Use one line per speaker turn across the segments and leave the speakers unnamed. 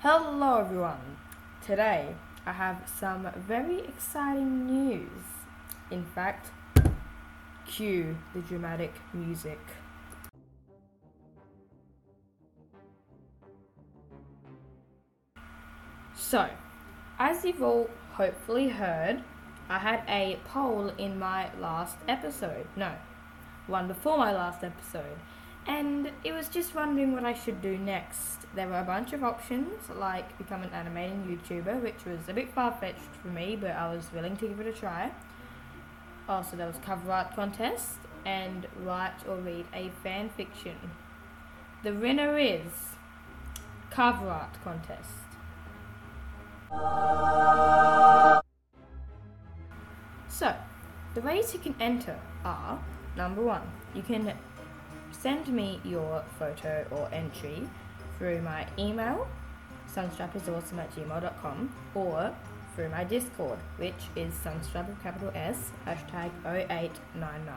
Hello everyone! Today I have some very exciting news. In fact, cue the dramatic music. So, as you've all hopefully heard, I had a poll in my last episode. No, one before my last episode. And it was just wondering what I should do next. There were a bunch of options, like become an animating YouTuber, which was a bit far fetched for me, but I was willing to give it a try. Also, there was cover art contest and write or read a fan fiction. The winner is cover art contest. So, the ways you can enter are number one, you can send me your photo or entry through my email, sunstrappersawesome at gmail.com, or through my Discord, which is sunstrap with capital S, hashtag 0899.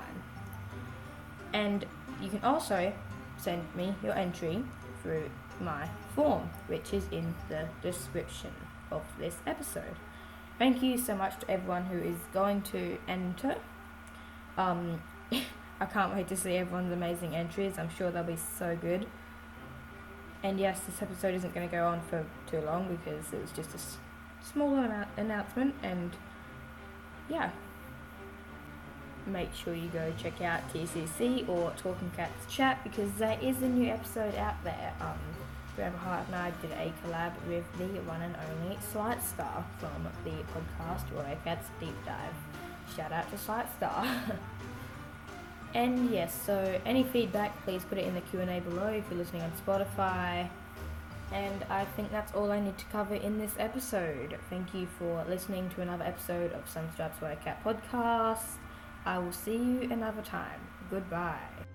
And you can also send me your entry through my form, which is in the description of this episode. Thank you so much to everyone who is going to enter. Um, I can't wait to see everyone's amazing entries. I'm sure they'll be so good. And yes, this episode isn't going to go on for too long because it was just a s- small annou- announcement. And yeah, make sure you go check out TCC or Talking Cats Chat because there is a new episode out there. Um, Grandma Hart and I did a collab with the one and only Slight Star from the podcast Warrior Cats Deep Dive. Shout out to Slight Star. And yes, so any feedback, please put it in the Q&A below if you're listening on Spotify. And I think that's all I need to cover in this episode. Thank you for listening to another episode of Sunstrap's Cat podcast. I will see you another time. Goodbye.